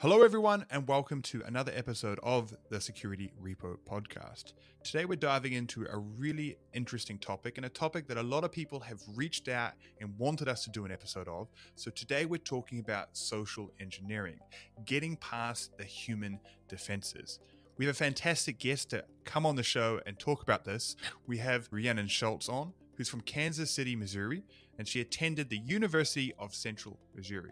Hello, everyone, and welcome to another episode of the Security Repo Podcast. Today, we're diving into a really interesting topic and a topic that a lot of people have reached out and wanted us to do an episode of. So, today, we're talking about social engineering, getting past the human defenses. We have a fantastic guest to come on the show and talk about this. We have Reanna Schultz on, who's from Kansas City, Missouri, and she attended the University of Central Missouri.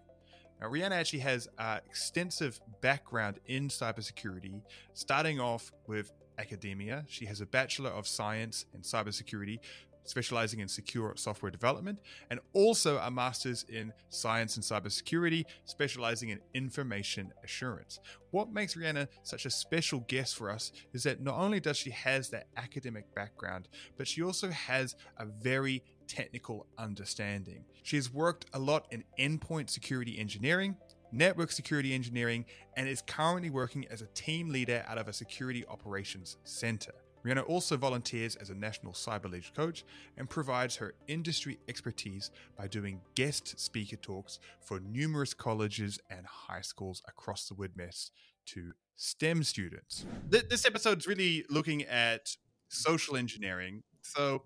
Now, Reanna actually has uh, extensive background in cybersecurity, starting off with academia. She has a Bachelor of Science in Cybersecurity, specializing in secure software development, and also a master's in science and cybersecurity, specializing in information assurance. What makes Reanna such a special guest for us is that not only does she has that academic background, but she also has a very technical understanding. She has worked a lot in endpoint security engineering, network security engineering, and is currently working as a team leader out of a security operations center. Reanna also volunteers as a national cyber league coach and provides her industry expertise by doing guest speaker talks for numerous colleges and high schools across the Midwest to STEM students. This episode is really looking at social engineering. So,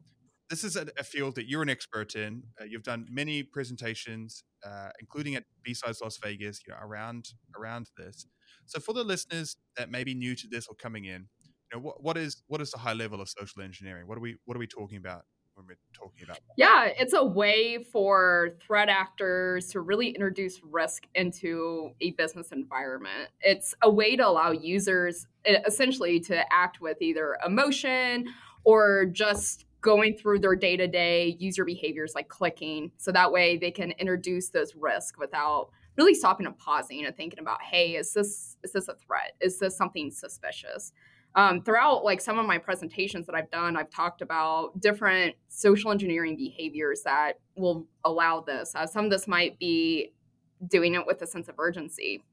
this is a, a, field that you're an expert in. Uh, you've done many presentations, uh, including at BSides Las Vegas, you know, around around this. So, for the listeners that may be new to this or coming in, you know, what, what is what is the high level of social engineering? What are we what are we talking about when we're talking about? Yeah, it's a way for threat actors to really introduce risk into a business environment. It's a way to allow users essentially to act with either emotion or just going through their day-to-day user behaviors like clicking. So that way they can introduce those risks without really stopping and pausing and thinking about hey is this is this a threat? Is this something suspicious? Um, throughout like some of my presentations that i've done i've talked about different social engineering behaviors that will allow this uh, some of this might be doing it with a sense of urgency.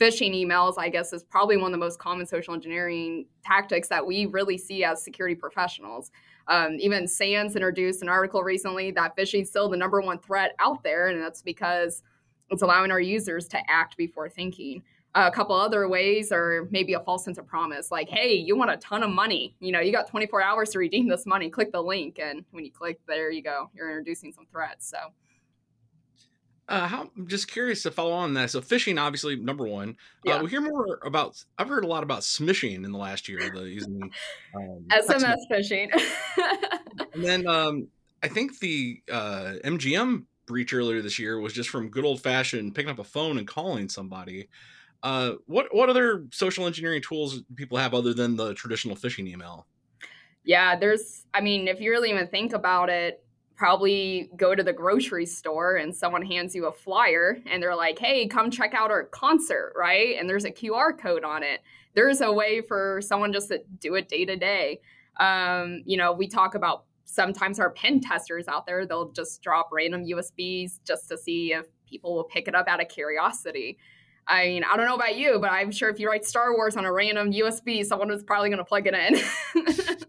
Phishing emails i guess is probably one of the most common social engineering tactics that we really see as security professionals um, even SANS introduced an article recently that phishing is still the number one threat out there, and that's because it's allowing our users to act before thinking. A couple other ways are maybe a false sense of promise, like, hey, you want a ton of money. You know, you got 24 hours to redeem this money. Click the link. And when you click, there you go. You're introducing some threats. So uh, how, I'm just curious to follow on that. So phishing, obviously, number one. Uh, yeah. Uh, we hear more about. I've heard a lot about smishing in the last year. The using um, SMS phishing. and then um, I think the uh, MGM breach earlier this year was just from good old fashioned picking up a phone and calling somebody. Uh, what what other social engineering tools people have other than the traditional phishing email? Yeah, there's. I mean, if you really even think about it, probably go to the grocery store and someone hands you a flyer and they're like, hey, come check out our concert, right? And there's a QR code on it. There's a way for someone just to do it day to day. Um, you know, we talk about sometimes our pen testers out there, they'll just drop random USBs just to see if people will pick it up out of curiosity. I mean, I don't know about you, but I'm sure if you write Star Wars on a random USB, someone was probably going to plug it in.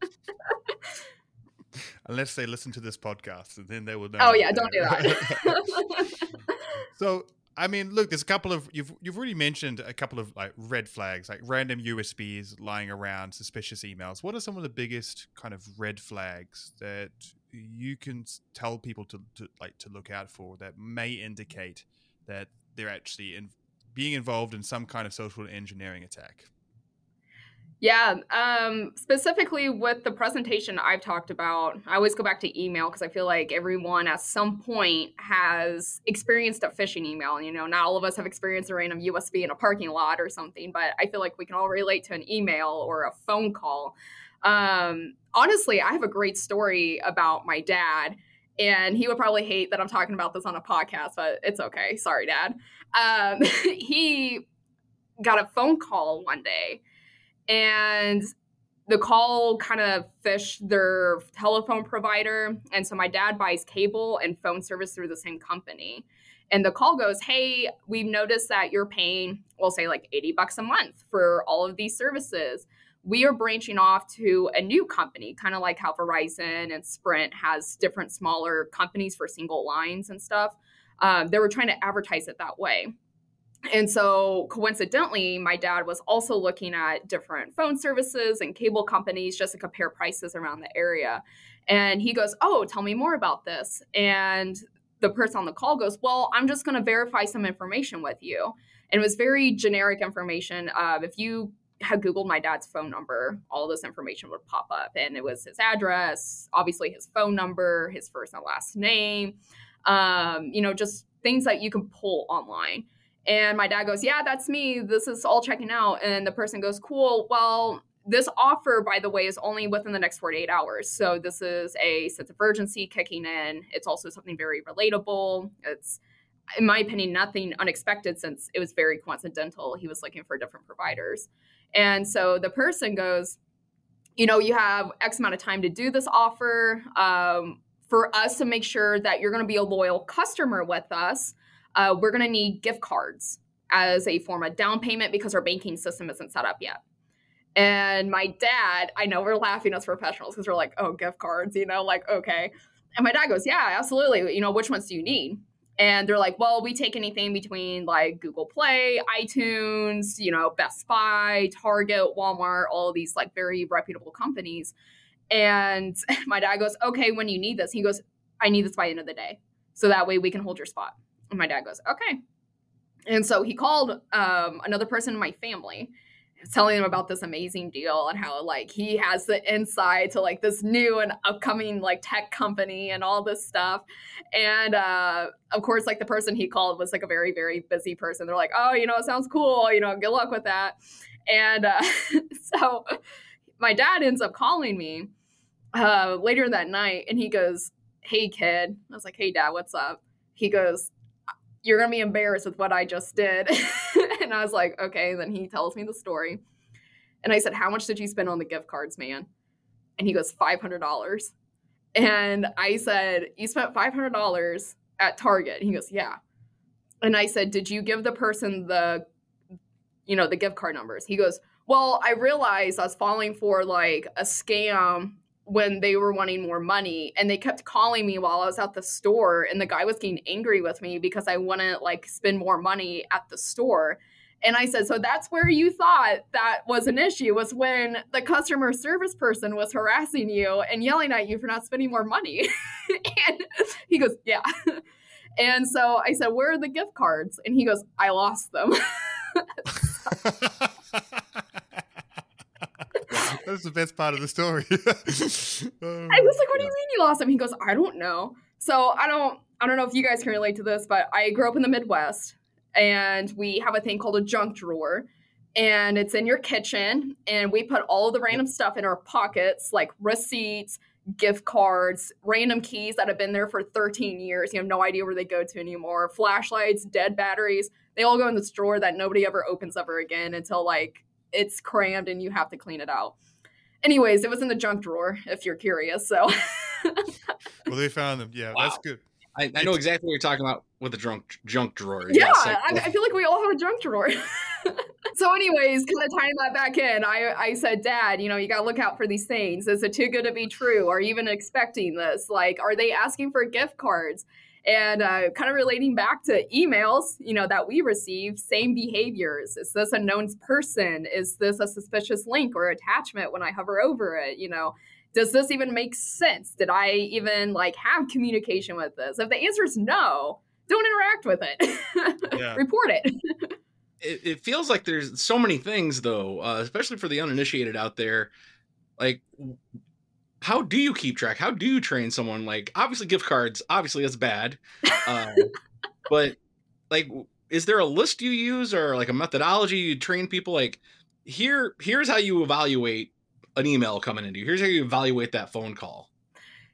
unless they listen to this podcast, and then they will know. Oh yeah, don't do that. so I mean, look, there's a couple of you've you've already mentioned a couple of like red flags, like random USBs lying around, suspicious emails. What are some of the biggest kind of red flags that you can tell people to, to like to look out for that may indicate that they're actually in, being involved in some kind of social engineering attack? Yeah, um, specifically with the presentation I've talked about, I always go back to email because I feel like everyone at some point has experienced a phishing email. You know, not all of us have experienced a random USB in a parking lot or something, but I feel like we can all relate to an email or a phone call. Um, honestly, I have a great story about my dad, and he would probably hate that I'm talking about this on a podcast, but it's okay. Sorry, Dad. Um, he got a phone call one day and the call kind of fished their telephone provider. And so my dad buys cable and phone service through the same company. And the call goes, Hey, we've noticed that you're paying, we'll say like 80 bucks a month for all of these services. We are branching off to a new company, kind of like how Verizon and Sprint has different smaller companies for single lines and stuff. Um, they were trying to advertise it that way. And so, coincidentally, my dad was also looking at different phone services and cable companies just to compare prices around the area. And he goes, Oh, tell me more about this. And the person on the call goes, Well, I'm just going to verify some information with you. And it was very generic information. Uh, if you had Googled my dad's phone number, all this information would pop up. And it was his address, obviously his phone number, his first and last name, um, you know, just things that you can pull online. And my dad goes, Yeah, that's me. This is all checking out. And the person goes, Cool. Well, this offer, by the way, is only within the next 48 hours. So this is a sense of urgency kicking in. It's also something very relatable. It's, in my opinion, nothing unexpected since it was very coincidental. He was looking for different providers. And so the person goes, you know, you have X amount of time to do this offer. Um, for us to make sure that you're going to be a loyal customer with us, uh, we're going to need gift cards as a form of down payment because our banking system isn't set up yet. And my dad, I know we're laughing as professionals because we're like, oh, gift cards, you know, like, okay. And my dad goes, yeah, absolutely. You know, which ones do you need? And they're like, well, we take anything between like Google Play, iTunes, you know, Best Buy, Target, Walmart, all these like very reputable companies. And my dad goes, okay, when you need this, he goes, I need this by the end of the day. So that way we can hold your spot. And my dad goes, okay. And so he called um, another person in my family telling him about this amazing deal and how like he has the inside to like this new and upcoming like tech company and all this stuff. And uh of course like the person he called was like a very very busy person. They're like oh you know it sounds cool. You know good luck with that. And uh so my dad ends up calling me uh later that night and he goes hey kid. I was like hey dad what's up? He goes you're gonna be embarrassed with what i just did and I was like, okay. And then he tells me the story. And I said, how much did you spend on the gift cards, man? And he goes, $500. And I said, you spent $500 at Target. And he goes, yeah. And I said, did you give the person the, you know, the gift card numbers? He goes, well, I realized I was falling for like a scam when they were wanting more money and they kept calling me while I was at the store and the guy was getting angry with me because I wouldn't like spend more money at the store. And I said, so that's where you thought that was an issue was when the customer service person was harassing you and yelling at you for not spending more money. and he goes, yeah. And so I said, where are the gift cards? And he goes, I lost them. That's the best part of the story. oh, I was like, "What do you mean you lost them?" He goes, "I don't know." So I don't, I don't know if you guys can relate to this, but I grew up in the Midwest, and we have a thing called a junk drawer, and it's in your kitchen, and we put all the random stuff in our pockets, like receipts, gift cards, random keys that have been there for 13 years. You have no idea where they go to anymore. Flashlights, dead batteries, they all go in this drawer that nobody ever opens ever again until like it's crammed and you have to clean it out. Anyways, it was in the junk drawer if you're curious. So, well, they found them. Yeah, wow. that's good. I, I, know exactly what you're talking about with the junk junk drawer. Yeah, yes, I, I, feel like we all have a junk drawer. so, anyways, kind of tying that back in, I I said, Dad, you know, you got to look out for these things. Is it too good to be true? Are you even expecting this? Like, are they asking for gift cards? And uh, kind of relating back to emails, you know, that we receive, same behaviors. Is this a known person? Is this a suspicious link or attachment when I hover over it? You know, does this even make sense? Did I even like have communication with this? If the answer is no, don't interact with it. Report it. it. It feels like there's so many things though, uh, especially for the uninitiated out there. Like how do you keep track? How do you train someone? Like, obviously, gift cards, obviously, that's bad. Uh, but, like, is there a list you use or like a methodology you train people? Like, here, here's how you evaluate an email coming into you. Here's how you evaluate that phone call.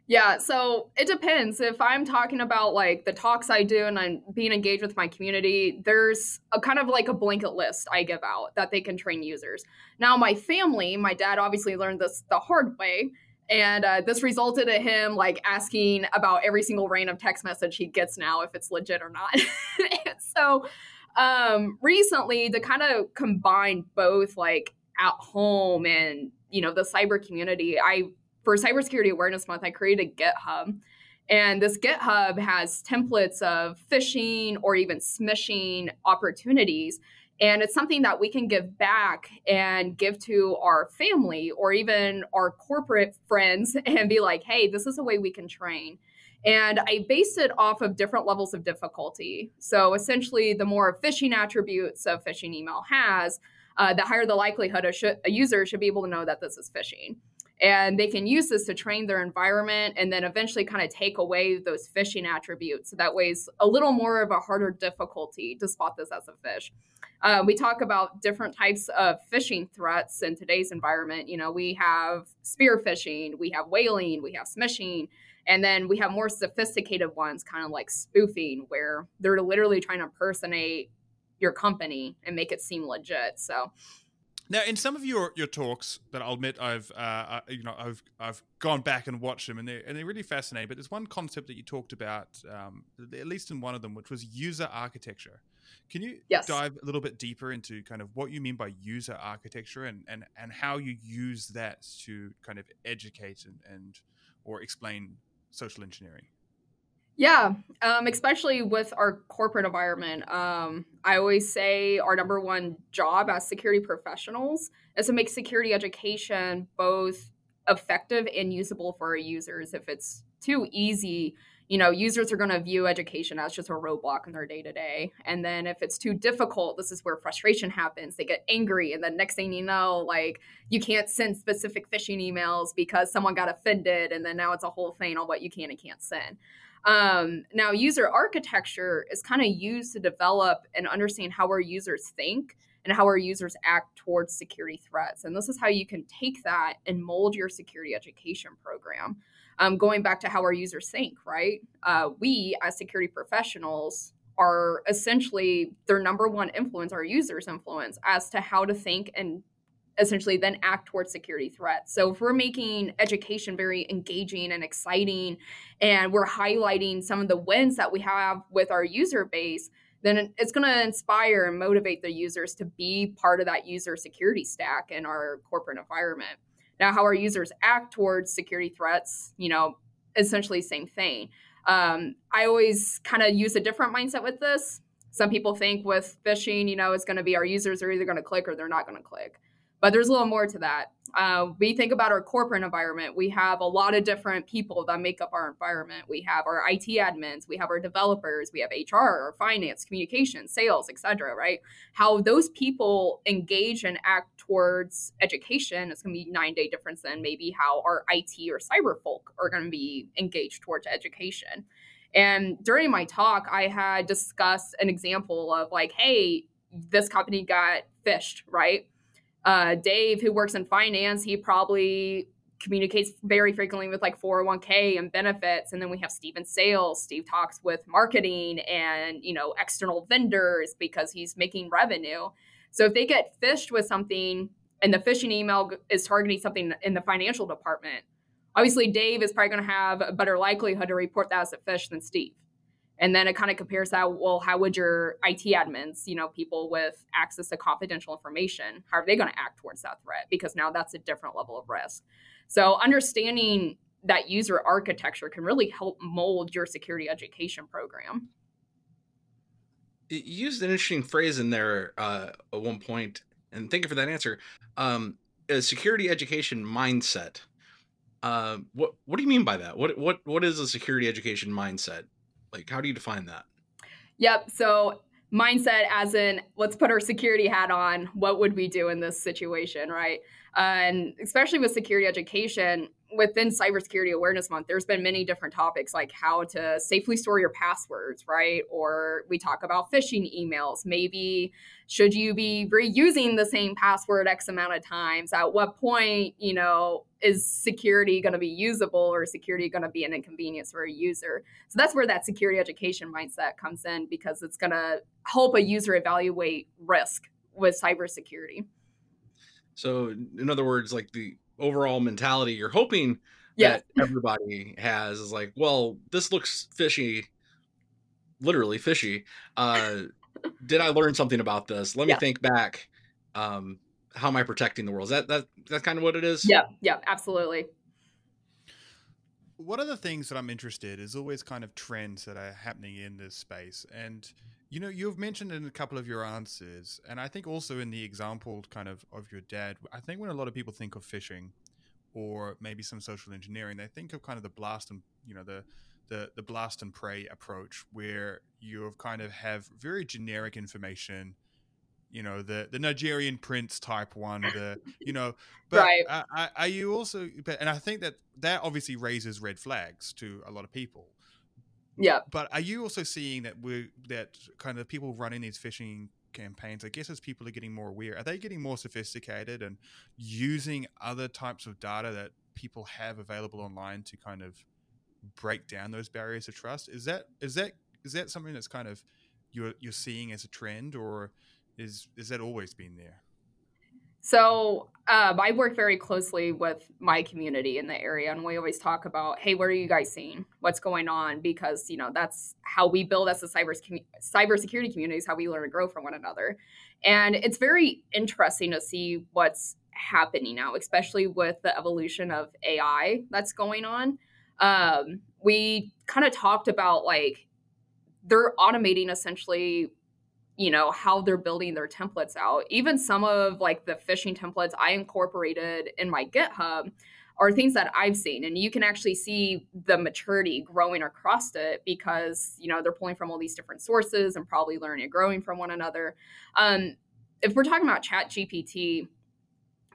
Yeah, so it depends. If I'm talking about like the talks I do and I'm being engaged with my community, there's a kind of like a blanket list I give out that they can train users. Now, my family, my dad obviously learned this the hard way and uh, this resulted in him like asking about every single random text message he gets now if it's legit or not. so um, recently, to kind of combine both like at home and you know the cyber community, I for Cybersecurity Awareness Month, I created GitHub. And this GitHub has templates of phishing or even smishing opportunities. And it's something that we can give back and give to our family or even our corporate friends and be like, hey, this is a way we can train. And I based it off of different levels of difficulty. So essentially, the more phishing attributes a phishing email has, uh, the higher the likelihood a, sh- a user should be able to know that this is phishing. And they can use this to train their environment and then eventually kind of take away those phishing attributes. So that way it's a little more of a harder difficulty to spot this as a fish Uh, we talk about different types of phishing threats in today's environment. You know, we have spear phishing, we have whaling, we have smishing, and then we have more sophisticated ones, kind of like spoofing, where they're literally trying to impersonate your company and make it seem legit. So now, in some of your, your talks that I'll admit I've uh, you know I've I've gone back and watched them and they and they're really fascinating. But there's one concept that you talked about, um, at least in one of them, which was user architecture. Can you yes. dive a little bit deeper into kind of what you mean by user architecture and and, and how you use that to kind of educate and, and or explain social engineering? Yeah, um, especially with our corporate environment. Um, I always say our number one job as security professionals is to make security education both effective and usable for our users. If it's too easy, you know, users are going to view education as just a roadblock in their day to day. And then if it's too difficult, this is where frustration happens. They get angry. And then next thing you know, like you can't send specific phishing emails because someone got offended. And then now it's a whole thing on what you can and can't send. Um, now, user architecture is kind of used to develop and understand how our users think and how our users act towards security threats. And this is how you can take that and mold your security education program um, going back to how our users think, right? Uh, we as security professionals are essentially their number one influence, our users' influence, as to how to think and essentially then act towards security threats. So if we're making education very engaging and exciting and we're highlighting some of the wins that we have with our user base, then it's going to inspire and motivate the users to be part of that user security stack in our corporate environment. Now, how our users act towards security threats, you know, essentially same thing. Um, I always kind of use a different mindset with this. Some people think with phishing, you know, it's going to be our users are either going to click or they're not going to click. But there's a little more to that. Uh, we think about our corporate environment. We have a lot of different people that make up our environment. We have our IT admins, we have our developers, we have HR, our finance, communication, sales, etc. Right? How those people engage and act towards education is going to be nine day difference than maybe how our IT or cyber folk are going to be engaged towards education. And during my talk, I had discussed an example of like, hey, this company got phished, right? Uh, Dave, who works in finance, he probably communicates very frequently with like 401k and benefits. And then we have Steve sales. Steve talks with marketing and, you know, external vendors because he's making revenue. So if they get phished with something and the phishing email is targeting something in the financial department, obviously Dave is probably going to have a better likelihood to report that as a phish than Steve. And then it kind of compares that, well, how would your IT admins, you know, people with access to confidential information, how are they going to act towards that threat? Because now that's a different level of risk. So understanding that user architecture can really help mold your security education program. You used an interesting phrase in there uh, at one point, and thank you for that answer. Um, a security education mindset. Uh, what what do you mean by that? What what what is a security education mindset? Like, how do you define that? Yep. So, mindset as in let's put our security hat on. What would we do in this situation, right? And especially with security education, within cybersecurity awareness month there's been many different topics like how to safely store your passwords right or we talk about phishing emails maybe should you be reusing the same password x amount of times at what point you know is security going to be usable or security going to be an inconvenience for a user so that's where that security education mindset comes in because it's going to help a user evaluate risk with cybersecurity so in other words like the overall mentality you're hoping yeah. that everybody has is like, well, this looks fishy, literally fishy. Uh, did I learn something about this? Let me yeah. think back. Um, how am I protecting the world? Is that that that's kind of what it is? Yeah, yeah, absolutely. one of the things that I'm interested is always kind of trends that are happening in this space. And you know, you've mentioned in a couple of your answers, and I think also in the example kind of of your dad, I think when a lot of people think of phishing or maybe some social engineering, they think of kind of the blast and you know the the the blast and pray approach where you have kind of have very generic information you know the the Nigerian prince type one the you know but Right. are, are you also but and I think that that obviously raises red flags to a lot of people Yeah. but are you also seeing that we that kind of people running these phishing campaigns? I guess as people are getting more aware, are they getting more sophisticated and using other types of data that people have available online to kind of break down those barriers of trust? Is that is that is that something that's kind of you're you're seeing as a trend, or is is that always been there? So um, I work very closely with my community in the area, and we always talk about, hey, what are you guys seeing? What's going on? Because you know that's how we build as a cyber cybersecurity community is how we learn to grow from one another, and it's very interesting to see what's happening now, especially with the evolution of AI that's going on. Um, we kind of talked about like they're automating essentially you know how they're building their templates out. Even some of like the phishing templates i incorporated in my github are things that i've seen and you can actually see the maturity growing across it because you know they're pulling from all these different sources and probably learning and growing from one another. Um, if we're talking about chat gpt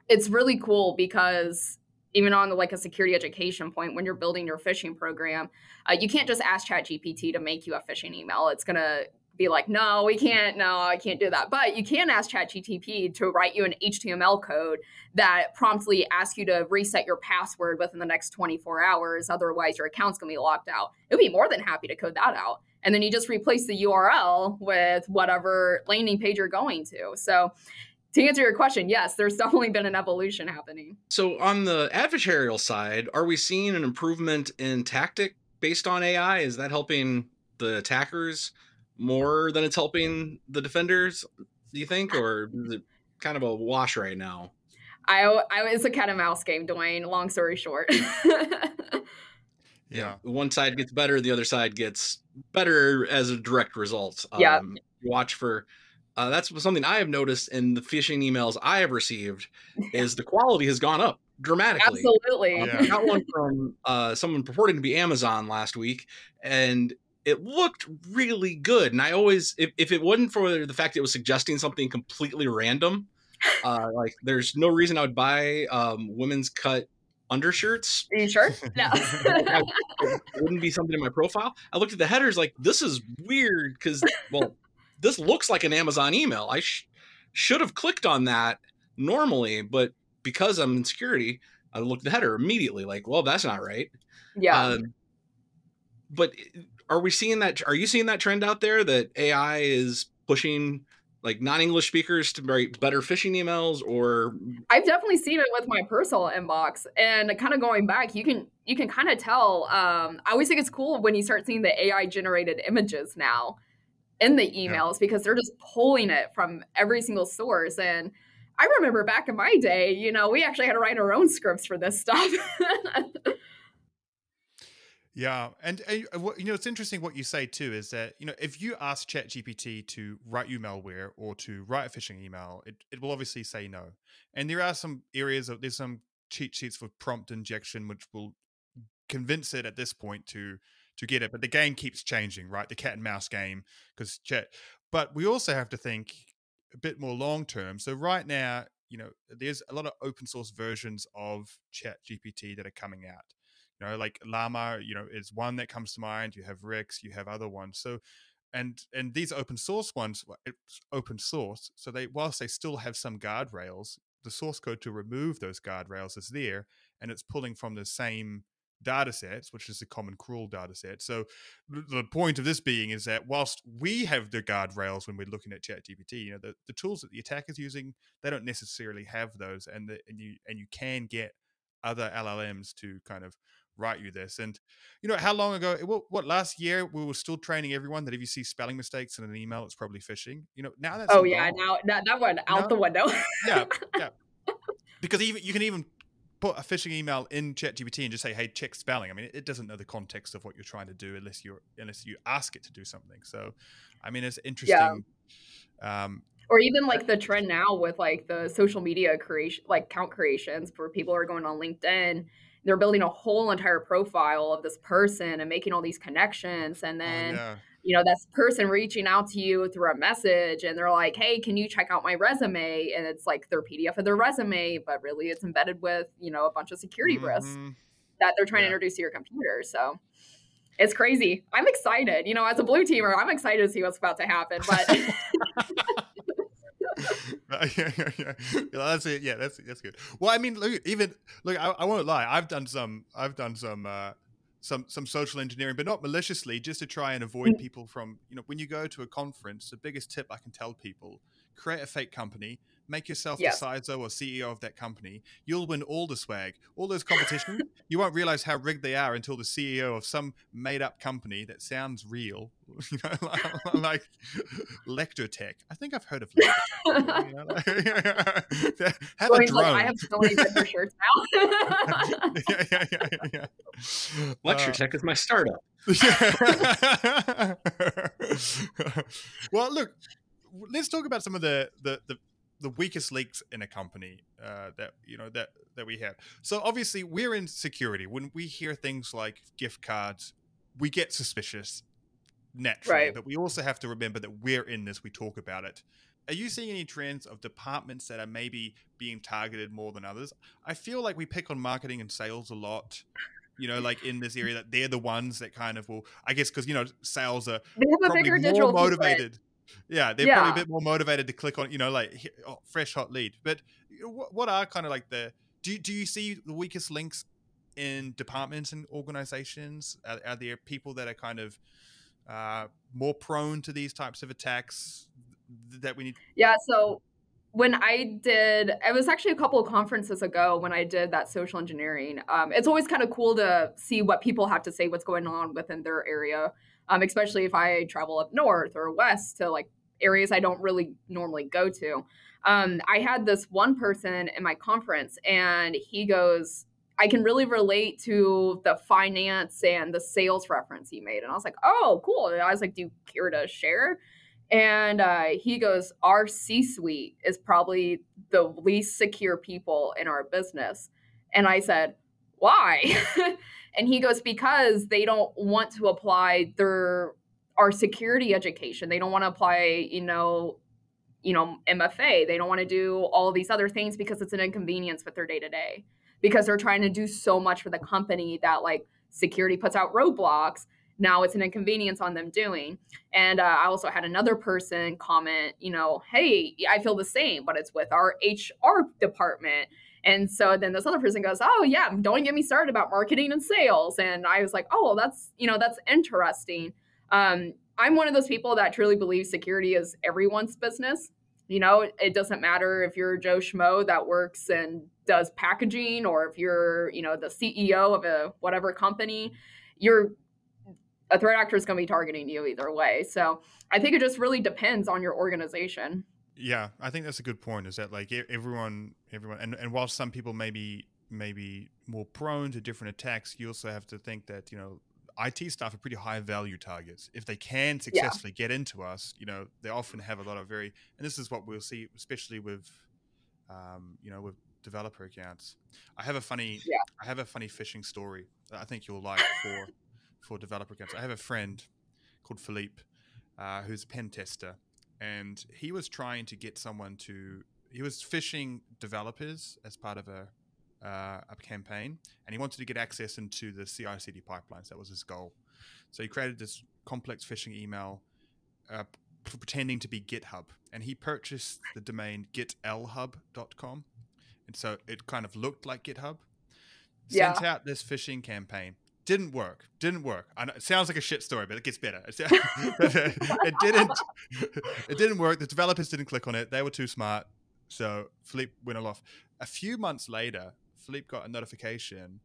it's really cool because even on the, like a security education point when you're building your phishing program uh, you can't just ask chat gpt to make you a phishing email. It's going to be like, no, we can't, no, I can't do that. But you can ask ChatGTP to write you an HTML code that promptly asks you to reset your password within the next 24 hours. Otherwise, your account's gonna be locked out. It would be more than happy to code that out. And then you just replace the URL with whatever landing page you're going to. So to answer your question, yes, there's definitely been an evolution happening. So on the adversarial side, are we seeing an improvement in tactic based on AI? Is that helping the attackers more than it's helping the defenders? Do you think, or is it kind of a wash right now? I, I it's a cat and mouse game, Dwyane. Long story short. Yeah. One side gets better, the other side gets better as a direct result. Yeah. Um, watch for. Uh, that's something I have noticed in the phishing emails I have received is the quality has gone up dramatically. Absolutely. Um, Yeah. I got one from uh, someone purporting to be Amazon last week, and it looked really good. And I always, if, if it wasn't for the fact it was suggesting something completely random, uh, like there's no reason I would buy um, women's cut undershirts. Are you sure? No. It wouldn't be something in my profile. I looked at the headers like this is weird because well, this looks like an Amazon email. I sh- should have clicked on that normally, but because I'm in security, I looked at the header immediately. Like, well, that's not right. yeah. Um, but are we seeing that? Are you seeing that trend out there that AI is pushing like non-English speakers to write better phishing emails? Or I've definitely seen it with my personal inbox, and kind of going back, you can you can kind of tell. Um, I always think it's cool when you start seeing the AI generated images now in the emails because they're just pulling it from every single source. And I remember back in my day, you know, we actually had to write our own scripts for this stuff. Yeah, and uh, what, you know it's interesting what you say too is that you know if you ask ChatGPT to write you malware or to write a phishing email, it, it will obviously say no. And there are some areas of there's some cheat sheets for prompt injection which will convince it at this point to to get it, but the game keeps changing, right? The cat and mouse game because chat. But we also have to think a bit more long term. So right now, you know, there's a lot of open source versions of ChatGPT that are coming out you know like llama you know is one that comes to mind you have rex you have other ones. So and and these open source ones it's open source so they whilst they still have some guardrails the source code to remove those guardrails is there and it's pulling from the same data sets which is the Common Crawl data set so the point of this being is that whilst we have the guardrails when we're looking at chat gpt you know the, the tools that the attacker's using they don't necessarily have those and the, and you and you can get other llms to kind of write you this. And you know, how long ago? What, what last year we were still training everyone that if you see spelling mistakes in an email, it's probably phishing. You know, now that's oh yeah, now that that one out No. the window. yeah, yeah. Because even you can even put a phishing email in ChatGPT and just say, "Hey, check spelling." I mean, it doesn't know the context of what you're trying to do unless you unless you ask it to do something. So, I mean, it's interesting. Yeah. Um, or even like the trend now with like the social media creation, like count creations for people are going on LinkedIn. They're building a whole entire profile of this person and making all these connections, and oh, then. Oh, yeah you know, this person reaching out to you through a message and they're like, hey, can you check out my resume? And it's like their PDF of their resume, but really it's embedded with, you know, a bunch of security mm-hmm. risks that they're trying yeah. to introduce to your computer. So it's crazy. I'm excited. You know, as a blue teamer, I'm excited to see what's about to happen. But yeah, yeah, yeah. That's it. Yeah, that's that's good. Well, I mean, look, even look, I, I won't lie. I've done some. I've done some. uh some some social engineering, but not maliciously, just to try and avoid mm. people from you know when you go to a conference. The biggest tip I can tell people: create a fake company, make yourself yes. the CISO or CEO of that company. You'll win all the swag, all those competitions. you won't realize how rigged they are until the CEO of some made up company that sounds real, you know, like, like Lector Tech. I think I've heard of Lector you know, like, Have a drone. Like, I have so many Lector shirts now. yeah, yeah, yeah, yeah. Lecture uh, Tech is my startup. well, look, let's talk about some of the the, the the weakest links in a company uh, that you know that that we have. So obviously we're in security. When we hear things like gift cards, we get suspicious naturally. Right. But we also have to remember that we're in this. We talk about it. Are you seeing any trends of departments that are maybe being targeted more than others? I feel like we pick on marketing and sales a lot. You know, like in this area, that they're the ones that kind of will. I guess because you know sales are they have a bigger digital motivated. Yeah, they're yeah. probably a bit more motivated to click on, you know, like oh, fresh hot lead. But what are kind of like the do do you see the weakest links in departments and organizations? Are, are there people that are kind of uh, more prone to these types of attacks that we need? Yeah, so when I did, it was actually a couple of conferences ago when I did that social engineering. Um, it's always kind of cool to see what people have to say, what's going on within their area um, especially if I travel up north or west to like areas I don't really normally go to. Um, I had this one person in my conference, and he goes, I can really relate to the finance and the sales reference you made. And I was like, oh, cool. And I was like, do you care to share? And uh, he goes, our C suite is probably the least secure people in our business. And I said, why? And he goes, because they don't want to apply their our security education. They don't want to apply, you know, you know, MFA. They don't want to do all these other things because it's an inconvenience with their day to day. Because they're trying to do so much for the company that like security puts out roadblocks. Now it's an inconvenience on them doing. And uh, I also had another person comment, you know, hey, I feel the same, but it's with our HR department and so then this other person goes, "Oh yeah, don't get me started about marketing and sales." And I was like, "Oh, well, that's you know that's interesting." Um, I'm one of those people that truly believes security is everyone's business. You know, it doesn't matter if you're Joe Schmo that works and does packaging, or if you're you know the CEO of a whatever company. You're a threat actor is going to be targeting you either way. So I think it just really depends on your organization. Yeah, I think that's a good point. Is that like everyone, everyone, and and while some people may be maybe more prone to different attacks, you also have to think that you know IT staff are pretty high value targets. If they can successfully yeah. get into us, you know, they often have a lot of very, and this is what we'll see, especially with, um, you know, with developer accounts. I have a funny, yeah. I have a funny phishing story that I think you'll like for, for developer accounts. I have a friend called Philippe, uh, who's a pen tester, and he was trying to get someone to he was phishing developers as part of a uh, a campaign, and he wanted to get access into the CI/CD pipelines. That was his goal. So he created this complex phishing email, uh, pretending to be GitHub, and he purchased the domain gitlhub.com, and so it kind of looked like GitHub. Sent yeah. out this phishing campaign, didn't work. Didn't work. Know, it sounds like a shit story, but it gets better. it didn't. It didn't work. The developers didn't click on it. They were too smart. So Philippe went off. A few months later, Philippe got a notification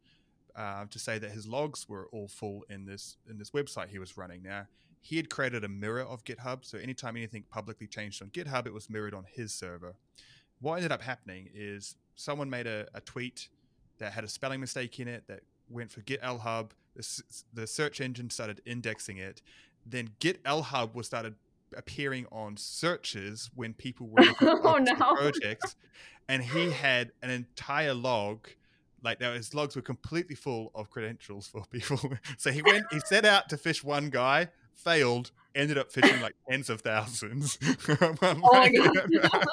uh, to say that his logs were all full in this in this website he was running. Now he had created a mirror of GitHub, so anytime anything publicly changed on GitHub, it was mirrored on his server. What ended up happening is someone made a, a tweet that had a spelling mistake in it that went for Get LHub. The, the search engine started indexing it. Then Get LHub was started appearing on searches when people were looking oh, no. projects, and he had an entire log. Like now, his logs were completely full of credentials for people. so he went, he set out to fish one guy, failed, ended up phishing like tens of thousands. oh my god!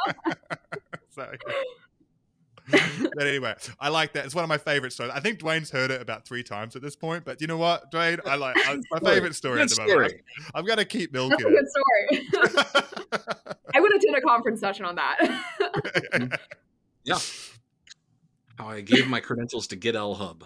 so, but anyway, I like that. It's one of my favorite stories. I think Dwyane's heard it about three times at this point. But you know what, Dwyane? I like it's my favorite story good at the moment. story. I'm, I'm gonna keep milking That's a good story. I would attend a conference session on that. Yeah. How I gave my credentials to Get L Hub.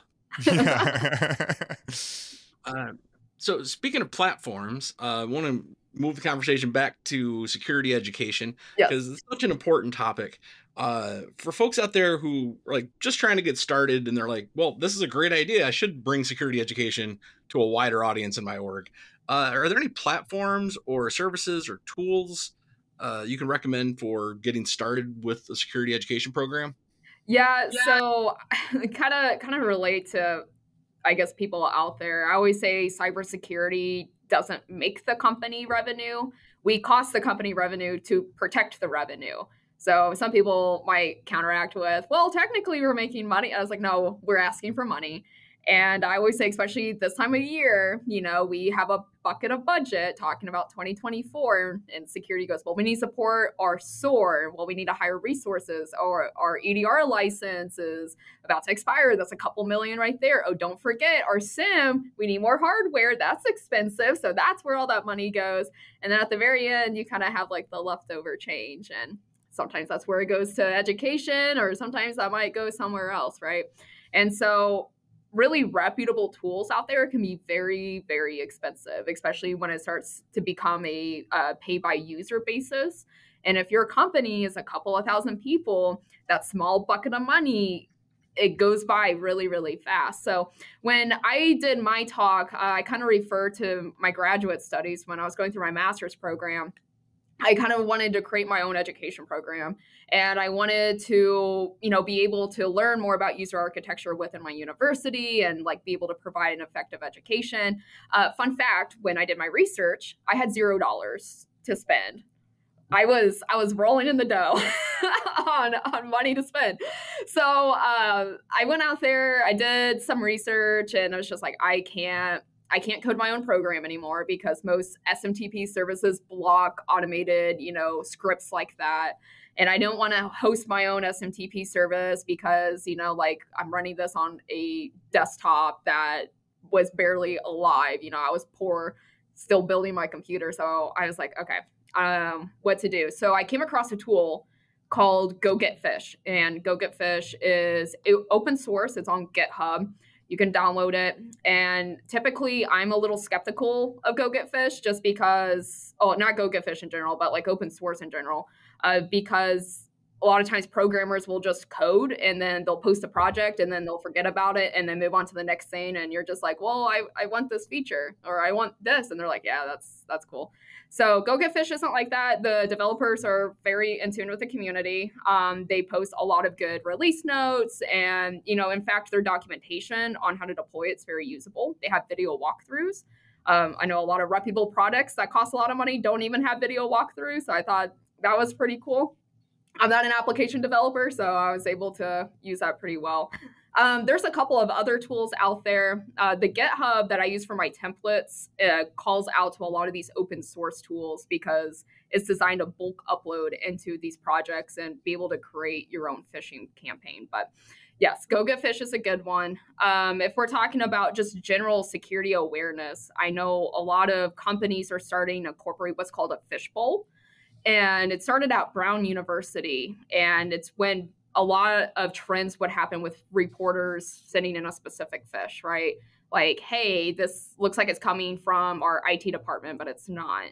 Uh, so speaking of platforms, uh, I want to move the conversation back to security education Yes. because it's such an important topic. Uh, for folks out there who are like just trying to get started and they're like, well, this is a great idea. I should bring security education to a wider audience in my org. Uh, are there any platforms or services or tools uh, you can recommend for getting started with a security education program? Yeah, so kind of kind of relate to I guess people out there. I always say cybersecurity doesn't make the company revenue. We cost the company revenue to protect the revenue. So some people might counteract with, well, technically we're making money. I was like, no, we're asking for money. And I always say, especially this time of year, you know, we have a bucket of budget talking about 2024, and security goes, well, we need support our SOAR. Well, we need to hire resources, or our EDR license is about to expire. That's a couple million right there. Oh, don't forget our SIEM. We need more hardware. That's expensive. So that's where all that money goes. And then at the very end, you kind of have like the leftover change. And sometimes that's where it goes to education, or sometimes that might go somewhere else, right? And so really reputable tools out there can be very very expensive especially when it starts to become a uh, pay by user basis. And if your company is a couple of thousand people that small bucket of money it goes by really really fast. So when i did my talk uh, i kind of refer to my graduate studies when i was going through my master's program I kind of wanted to create my own education program and I wanted to, you know, be able to learn more about user architecture within my university and like be able to provide an effective education. Uh, fun fact, when I did my research, I had zero dollars to spend. I was I was rolling in the dough on on money to spend. So uh, I went out there, I did some research, and I was just like, I can't I can't code my own program anymore because most SMTP services block automated, you know, scripts like that. And I don't want to host my own SMTP service because, you know, like I'm running this on a desktop that was barely alive. You know, I was poor, still building my computer. So I was like, okay, um, what to do. So I came across a tool called Go Get Fish. And Go Get Fish is open source, it's on GitHub you can download it. And typically, I'm a little skeptical of Go Get Fish just because, oh, not Go Get Fish in general, but like open source in general, uh, because a lot of times programmers will just code and then they'll post a project and then they'll forget about it and then move on to the next thing and you're just like well I, I want this feature or i want this and they're like yeah that's that's cool. So go get fish isn't like that. The developers are very in tune with the community. Um, they post a lot of good release notes and you know in fact their documentation on how to deploy it's very usable. They have video walkthroughs. Um, i know a lot of reputable products that cost a lot of money don't even have video walkthroughs so i thought that was pretty cool I'm not an application developer, so I was able to use that pretty well. Um, there's a couple of other tools out there. Uh, the GitHub that I use for my templates uh, calls out to a lot of these open source tools because it's designed to bulk upload into these projects and be able to create your own phishing campaign. But yes, Go Get Fish is a good one. Um, if we're talking about just general security awareness, I know a lot of companies are starting to incorporate what's called a fishbowl and it started at Brown University. And it's when a lot of trends would happen with reporters sending in a specific fish, right? Like, hey, this looks like it's coming from our IT department, but it's not.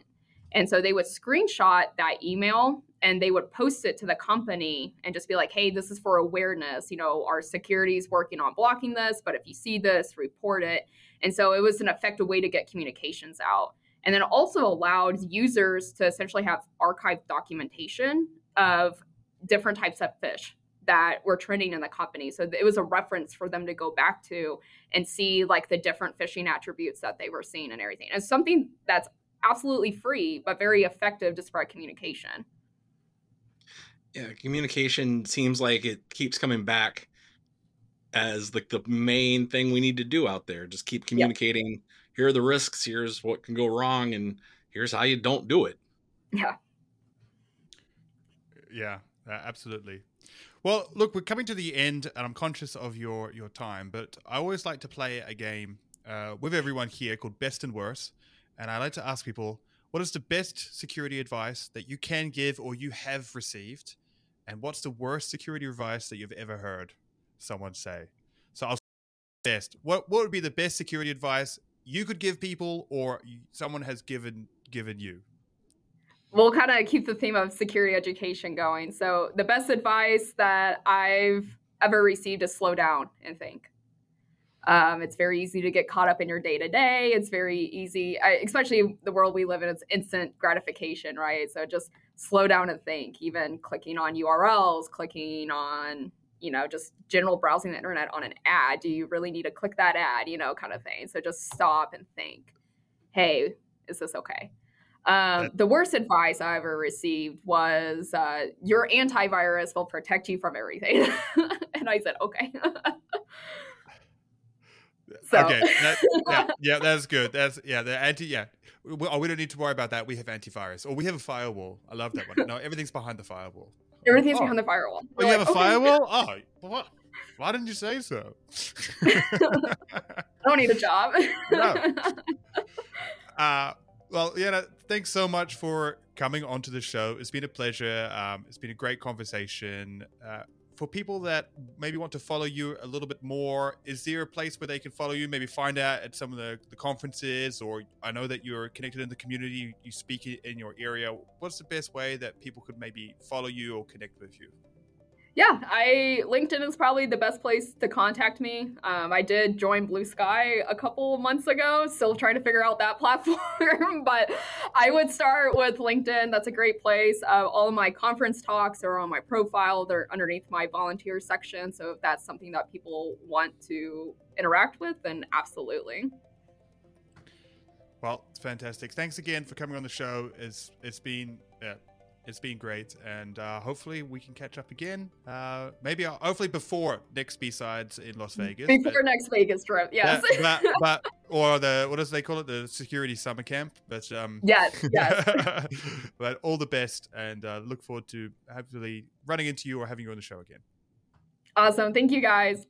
And so they would screenshot that email and they would post it to the company and just be like, hey, this is for awareness. You know, our security is working on blocking this, but if you see this, report it. And so it was an effective way to get communications out. And then also allowed users to essentially have archived documentation of different types of fish that were trending in the company. So it was a reference for them to go back to and see like the different phishing attributes that they were seeing and everything. It's something that's absolutely free, but very effective to spread communication. Yeah, communication seems like it keeps coming back as like the main thing we need to do out there. Just keep communicating. Yep. Here are the risks. Here's what can go wrong, and here's how you don't do it. Yeah. Yeah, absolutely. Well, look, we're coming to the end, and I'm conscious of your your time, but I always like to play a game uh, with everyone here called Best and Worst, and I like to ask people, what is the best security advice that you can give or you have received, and what's the worst security advice that you've ever heard someone say? So I'll best. What what would be the best security advice you could give people, or someone has given given you? we'll kind of keep the theme of security education going. So, the best advice that I've ever received is slow down and think. Um, it's very easy to get caught up in your day to day. It's very easy, especially the world we live in. It's instant gratification, right? So just slow down and think. Even clicking on URLs, clicking on, you know, just general browsing the internet on an ad. Do you really need to click that ad? You know, kind of thing. So just stop and think. Hey, is this okay? Um, the worst advice I ever received was uh, your antivirus will protect you from everything. and I said, okay. so. Okay. That, yeah, yeah, that's good. That's yeah, the anti yeah. We, oh, we don't need to worry about that. We have antivirus, or we have a firewall. I love that one. No, everything's behind the firewall. Everything's oh. behind the firewall. Oh, you like, have a okay. firewall? Oh, what? Why didn't you say so? I don't need a job. no. Uh, well, yeah, thanks so much for coming onto the show. It's been a pleasure. Um, it's been a great conversation. Uh, for people that maybe want to follow you a little bit more, is there a place where they can follow you? Maybe find out at some of the, the conferences, or I know that you're connected in the community, you speak in your area. What's the best way that people could maybe follow you or connect with you? Yeah, I LinkedIn is probably the best place to contact me. Um, I did join Bluesky a couple months ago, still trying to figure out that platform, but I would start with LinkedIn. That's a great place. Uh, all of my conference talks are on my profile. They're underneath my volunteer section. So if that's something that people want to interact with, then absolutely. Well, it's fantastic. Thanks again for coming on the show. It's it's been uh, it's been great, and uh, hopefully we can catch up again. Uh, maybe uh, hopefully before next BSides in Las Vegas. Before but, next Vegas trip, yes. but, but, or the what does they call it? The security summer camp. But um, yes, yes. but all the best, and uh, look forward to hopefully running into you or having you on the show again. Awesome. Thank you, guys.